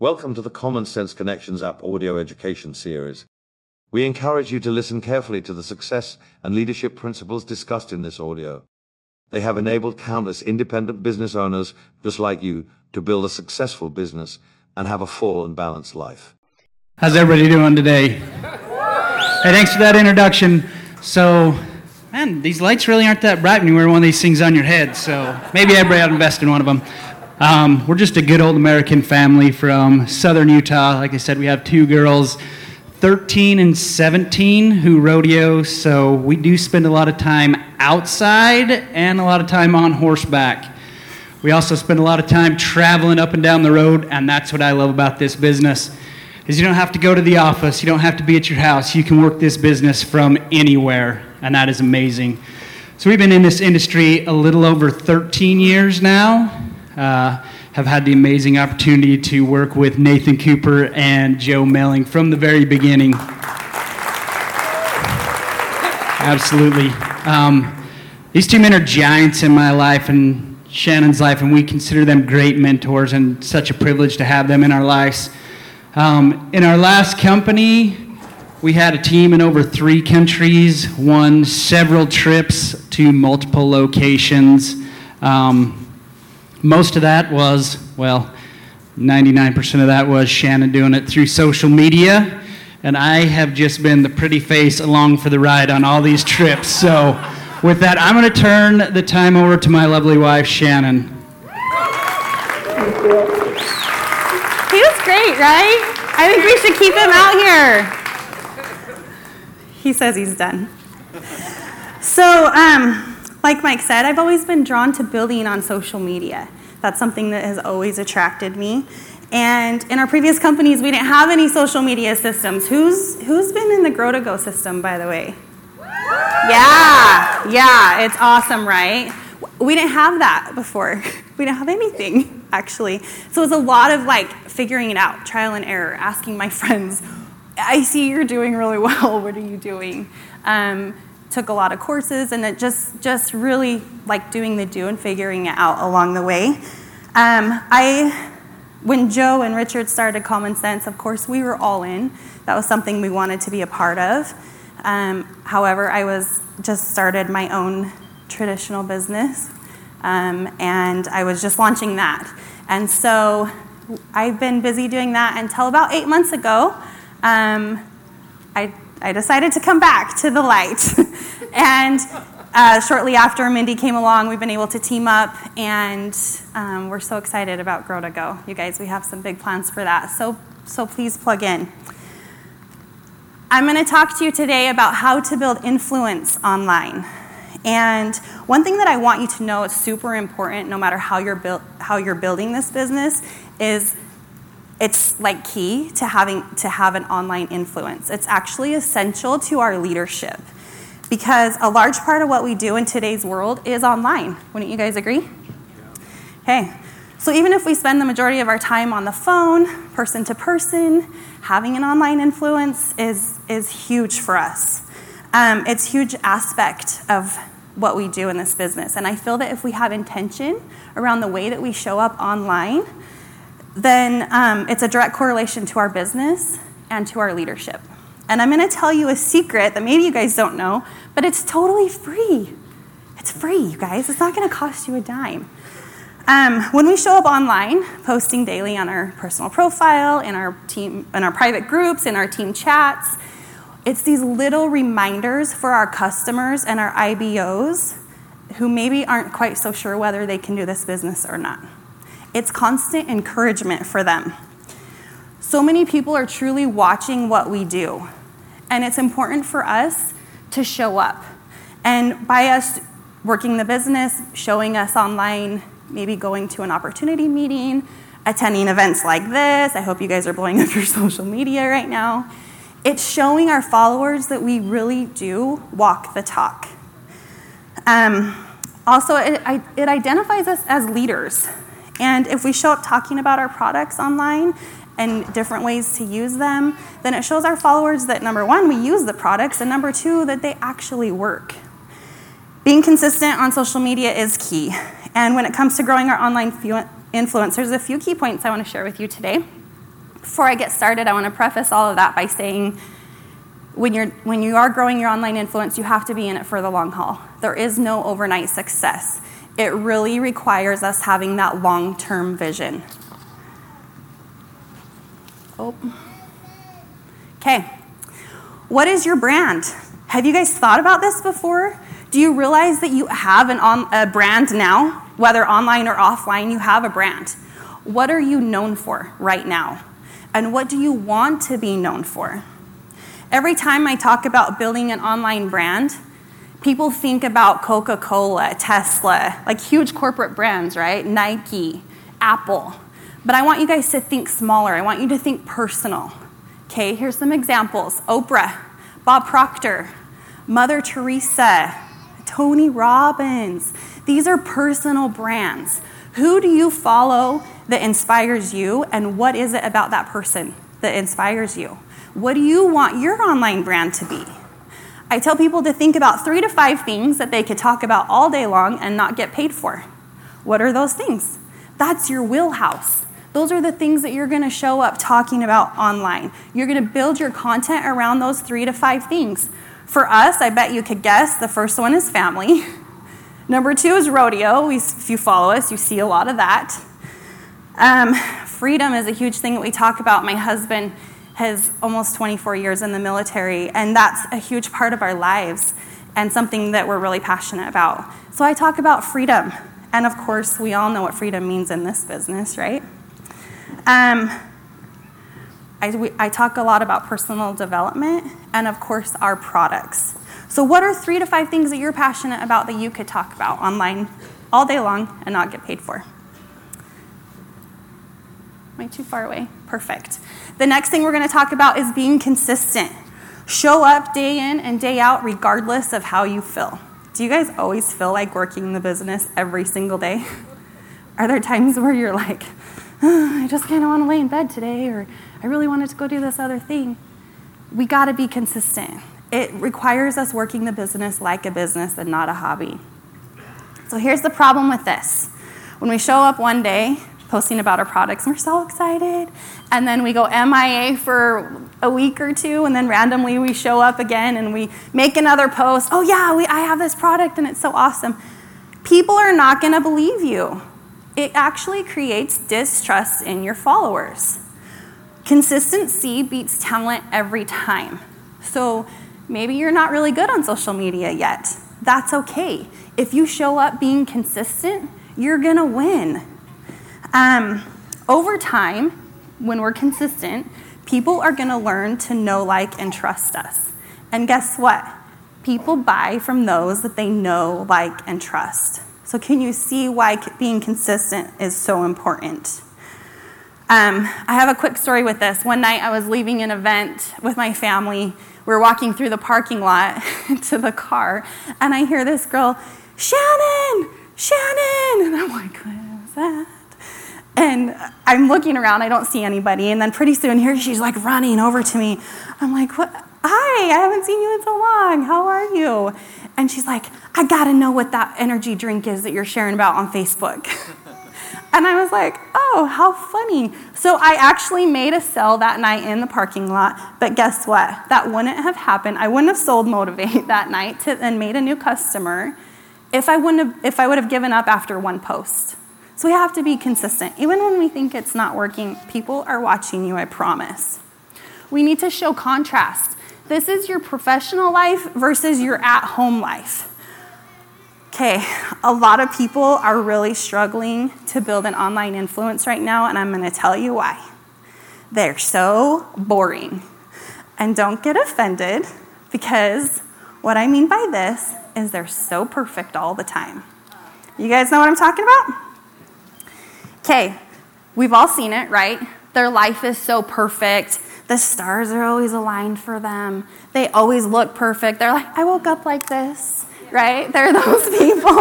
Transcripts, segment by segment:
Welcome to the Common Sense Connections app audio education series. We encourage you to listen carefully to the success and leadership principles discussed in this audio. They have enabled countless independent business owners just like you to build a successful business and have a full and balanced life. How's everybody doing today? Hey, thanks for that introduction. So, man, these lights really aren't that bright when you wear one of these things on your head, so maybe everybody ought to invest in one of them. Um, we're just a good old American family from southern Utah. Like I said, we have two girls, 13 and 17, who rodeo, so we do spend a lot of time outside and a lot of time on horseback. We also spend a lot of time traveling up and down the road, and that's what I love about this business. Is you don't have to go to the office, you don't have to be at your house. You can work this business from anywhere, and that is amazing. So we've been in this industry a little over 13 years now uh, have had the amazing opportunity to work with Nathan Cooper and Joe Melling from the very beginning. Absolutely. Um, these two men are giants in my life and Shannon's life, and we consider them great mentors and such a privilege to have them in our lives. Um, in our last company, we had a team in over three countries, won several trips to multiple locations. Um, most of that was, well, 99% of that was Shannon doing it through social media. And I have just been the pretty face along for the ride on all these trips. So, with that, I'm going to turn the time over to my lovely wife, Shannon. He was great, right? I think we should keep him out here. He says he's done. So, um, like Mike said, I've always been drawn to building on social media. That's something that has always attracted me. And in our previous companies, we didn't have any social media systems. Who's, who's been in the Grow to Go system, by the way? Yeah, yeah, it's awesome, right? We didn't have that before. We didn't have anything, actually. So it was a lot of like figuring it out, trial and error, asking my friends, I see you're doing really well. What are you doing? Um, took a lot of courses and it just just really like doing the do and figuring it out along the way. Um, i when joe and richard started common sense of course we were all in. That was something we wanted to be a part of. Um, however i was just started my own traditional business um, and i was just launching that. And so i've been busy doing that until about eight months ago. Um, i I decided to come back to the light. and uh, shortly after Mindy came along, we've been able to team up, and um, we're so excited about Grow to Go. You guys, we have some big plans for that. So, so please plug in. I'm going to talk to you today about how to build influence online. And one thing that I want you to know is super important, no matter how you're, build, how you're building this business, is it's like key to having to have an online influence. It's actually essential to our leadership because a large part of what we do in today's world is online. Wouldn't you guys agree? Okay. So even if we spend the majority of our time on the phone, person to person, having an online influence is is huge for us. Um, it's huge aspect of what we do in this business, and I feel that if we have intention around the way that we show up online then um, it's a direct correlation to our business and to our leadership. And I'm going to tell you a secret that maybe you guys don't know, but it's totally free. It's free, you guys. It's not going to cost you a dime. Um, when we show up online, posting daily on our personal profile, in our team, in our private groups, in our team chats, it's these little reminders for our customers and our IBOs who maybe aren't quite so sure whether they can do this business or not. It's constant encouragement for them. So many people are truly watching what we do, and it's important for us to show up. And by us working the business, showing us online, maybe going to an opportunity meeting, attending events like this, I hope you guys are blowing up your social media right now. It's showing our followers that we really do walk the talk. Um, also, it, it identifies us as leaders. And if we show up talking about our products online and different ways to use them, then it shows our followers that number one, we use the products, and number two, that they actually work. Being consistent on social media is key. And when it comes to growing our online influencers, there's a few key points I want to share with you today. Before I get started, I want to preface all of that by saying when, you're, when you are growing your online influence, you have to be in it for the long haul. There is no overnight success. It really requires us having that long term vision. Oh. Okay. What is your brand? Have you guys thought about this before? Do you realize that you have an on, a brand now? Whether online or offline, you have a brand. What are you known for right now? And what do you want to be known for? Every time I talk about building an online brand, people think about Coca Cola, Tesla, like huge corporate brands, right? Nike, Apple. But I want you guys to think smaller. I want you to think personal. Okay, here's some examples Oprah, Bob Proctor, Mother Teresa, Tony Robbins. These are personal brands. Who do you follow that inspires you, and what is it about that person that inspires you? What do you want your online brand to be? I tell people to think about three to five things that they could talk about all day long and not get paid for. What are those things? That's your wheelhouse. Those are the things that you're going to show up talking about online. You're going to build your content around those three to five things. For us, I bet you could guess the first one is family. Number two is rodeo. We, if you follow us, you see a lot of that. Um, freedom is a huge thing that we talk about. My husband has almost 24 years in the military, and that's a huge part of our lives and something that we're really passionate about. So I talk about freedom. And of course, we all know what freedom means in this business, right? Um, I, we, I talk a lot about personal development and, of course, our products. So, what are three to five things that you're passionate about that you could talk about online all day long and not get paid for? Am I too far away? Perfect. The next thing we're going to talk about is being consistent. Show up day in and day out, regardless of how you feel. Do you guys always feel like working the business every single day? Are there times where you're like, oh, I just kind of want to lay in bed today, or I really wanted to go do this other thing? We got to be consistent. It requires us working the business like a business and not a hobby. So here's the problem with this. When we show up one day posting about our products, and we're so excited. And then we go MIA for a week or two, and then randomly we show up again and we make another post. Oh, yeah, we, I have this product and it's so awesome. People are not going to believe you. It actually creates distrust in your followers. Consistency beats talent every time. So maybe you're not really good on social media yet. That's okay. If you show up being consistent, you're going to win. Um, over time, when we're consistent, people are going to learn to know, like, and trust us. And guess what? People buy from those that they know, like, and trust. So, can you see why being consistent is so important? Um, I have a quick story with this. One night I was leaving an event with my family. We were walking through the parking lot to the car, and I hear this girl, Shannon, Shannon. And I'm like, what is that? And I'm looking around, I don't see anybody. And then pretty soon, here she's like running over to me. I'm like, what? Hi, I haven't seen you in so long. How are you? And she's like, I gotta know what that energy drink is that you're sharing about on Facebook. and I was like, oh, how funny. So I actually made a sell that night in the parking lot. But guess what? That wouldn't have happened. I wouldn't have sold Motivate that night to, and made a new customer if I, wouldn't have, if I would have given up after one post. So we have to be consistent. Even when we think it's not working, people are watching you, I promise. We need to show contrast. This is your professional life versus your at home life. Okay, a lot of people are really struggling to build an online influence right now, and I'm to tell you why. They're so boring. And don't get offended because what I mean by this is they're so perfect all the time. You guys know what I'm talking about? Okay, we've all seen it, right? Their life is so perfect. The stars are always aligned for them. They always look perfect. They're like, I woke up like this, right? They're those people.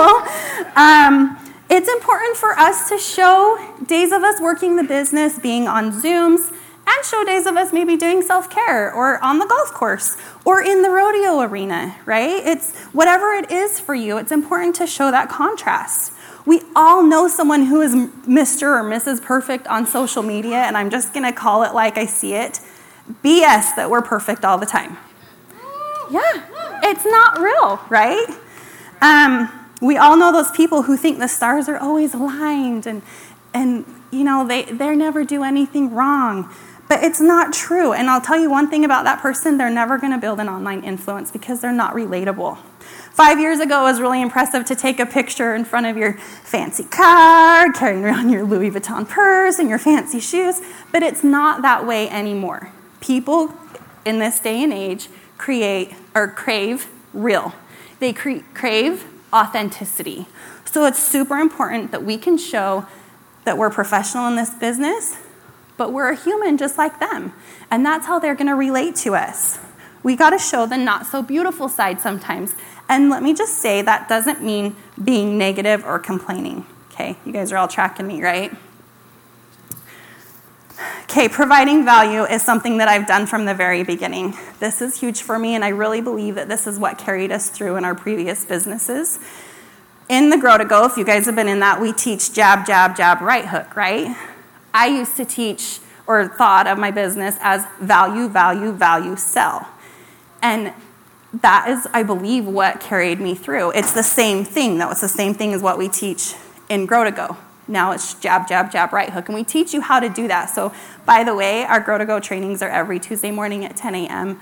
Um, it's important for us to show days of us working the business, being on Zooms, and show days of us maybe doing self care or on the golf course or in the rodeo arena, right? It's whatever it is for you, it's important to show that contrast. We all know someone who is Mr. or Mrs. Perfect on social media, and I'm just gonna call it like I see it BS that we're perfect all the time. Yeah, it's not real, right? Um, we all know those people who think the stars are always aligned and, and you know, they, they never do anything wrong. But it's not true. And I'll tell you one thing about that person they're never going to build an online influence because they're not relatable. Five years ago, it was really impressive to take a picture in front of your fancy car, carrying around your Louis Vuitton purse and your fancy shoes, but it's not that way anymore. People in this day and age create or crave real. They cre- crave authenticity. So it's super important that we can show that we're professional in this business, but we're a human just like them. And that's how they're going to relate to us. We got to show the not so beautiful side sometimes. And let me just say that doesn't mean being negative or complaining. Okay, you guys are all tracking me, right? Okay, providing value is something that I've done from the very beginning. This is huge for me, and I really believe that this is what carried us through in our previous businesses. In the Grow to Go, if you guys have been in that, we teach jab, jab, jab, right hook, right? I used to teach or thought of my business as value, value, value, sell. And that is, I believe, what carried me through. It's the same thing, though. It's the same thing as what we teach in Grow to Go. Now it's jab, jab, jab, right hook. And we teach you how to do that. So, by the way, our Grow to Go trainings are every Tuesday morning at 10 a.m.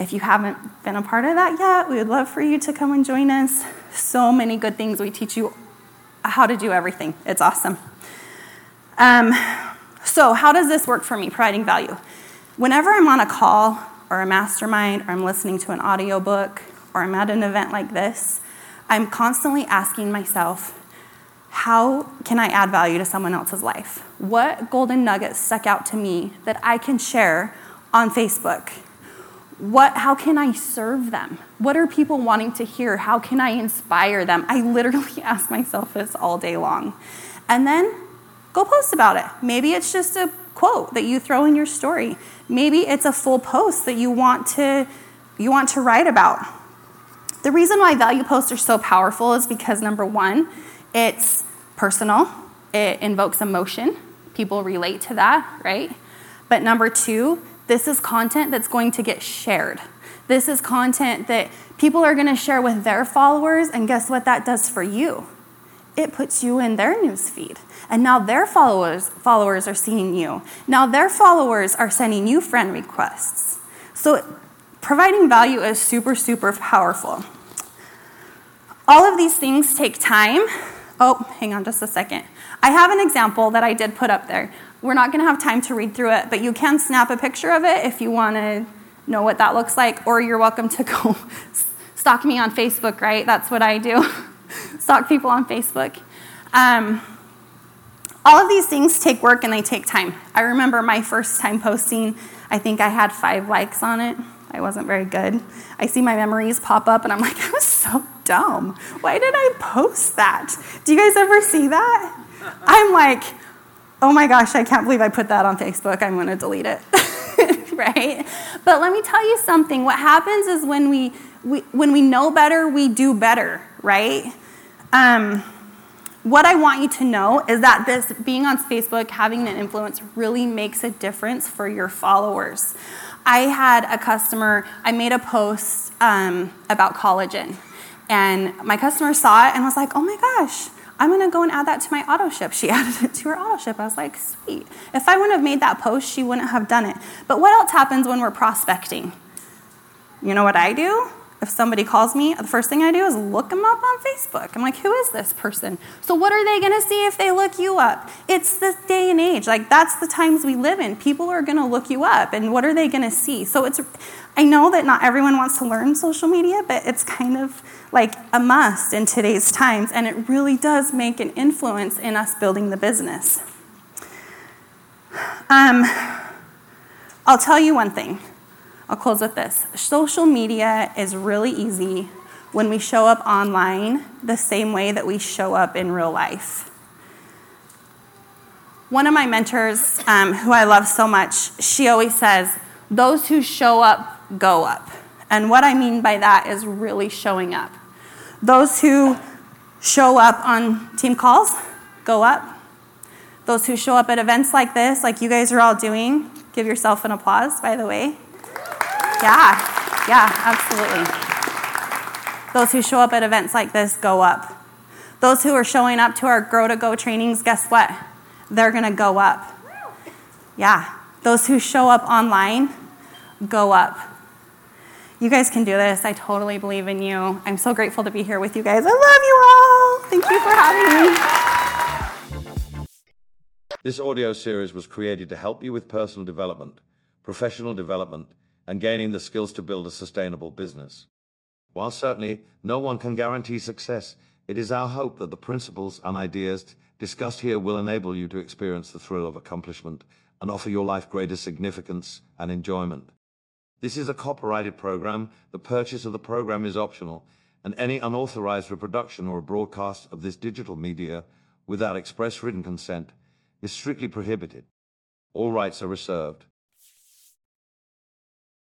If you haven't been a part of that yet, we would love for you to come and join us. So many good things. We teach you how to do everything. It's awesome. Um, so, how does this work for me, providing value? Whenever I'm on a call or a mastermind, or I'm listening to an audiobook, or I'm at an event like this, I'm constantly asking myself, how can I add value to someone else's life? What golden nuggets stuck out to me that I can share on Facebook? What, how can I serve them? What are people wanting to hear? How can I inspire them? I literally ask myself this all day long. And then go post about it. Maybe it's just a quote that you throw in your story. Maybe it's a full post that you want to you want to write about. The reason why value posts are so powerful is because number 1, it's personal, it invokes emotion. People relate to that, right? But number two, this is content that's going to get shared. This is content that people are going to share with their followers, and guess what that does for you? It puts you in their newsfeed. And now their followers, followers are seeing you. Now their followers are sending you friend requests. So providing value is super, super powerful. All of these things take time, Oh, hang on just a second. I have an example that I did put up there. We're not going to have time to read through it, but you can snap a picture of it if you want to know what that looks like, or you're welcome to go stalk me on Facebook, right? That's what I do. stalk people on Facebook. Um, all of these things take work and they take time. I remember my first time posting, I think I had five likes on it. I wasn't very good. I see my memories pop up and I'm like, I was so dumb. Why did I post that? Do you guys ever see that? I'm like, oh my gosh, I can't believe I put that on Facebook. I'm going to delete it. right? But let me tell you something. What happens is when we, we when we know better, we do better, right? Um, what I want you to know is that this being on Facebook, having an influence really makes a difference for your followers. I had a customer, I made a post um, about collagen, and my customer saw it and was like, oh my gosh, I'm gonna go and add that to my auto ship. She added it to her auto ship. I was like, sweet. If I wouldn't have made that post, she wouldn't have done it. But what else happens when we're prospecting? You know what I do? If somebody calls me, the first thing I do is look them up on Facebook. I'm like, who is this person? So, what are they gonna see if they look you up? It's this day and age. Like, that's the times we live in. People are gonna look you up, and what are they gonna see? So, it's, I know that not everyone wants to learn social media, but it's kind of like a must in today's times, and it really does make an influence in us building the business. Um, I'll tell you one thing. I'll close with this. Social media is really easy when we show up online the same way that we show up in real life. One of my mentors, um, who I love so much, she always says, Those who show up go up. And what I mean by that is really showing up. Those who show up on team calls go up. Those who show up at events like this, like you guys are all doing, give yourself an applause, by the way. Yeah, yeah, absolutely. Those who show up at events like this go up. Those who are showing up to our Grow to Go trainings, guess what? They're gonna go up. Yeah. Those who show up online go up. You guys can do this. I totally believe in you. I'm so grateful to be here with you guys. I love you all. Thank you for having me. This audio series was created to help you with personal development, professional development, and gaining the skills to build a sustainable business. While certainly no one can guarantee success, it is our hope that the principles and ideas discussed here will enable you to experience the thrill of accomplishment and offer your life greater significance and enjoyment. This is a copyrighted program. The purchase of the program is optional, and any unauthorized reproduction or broadcast of this digital media without express written consent is strictly prohibited. All rights are reserved.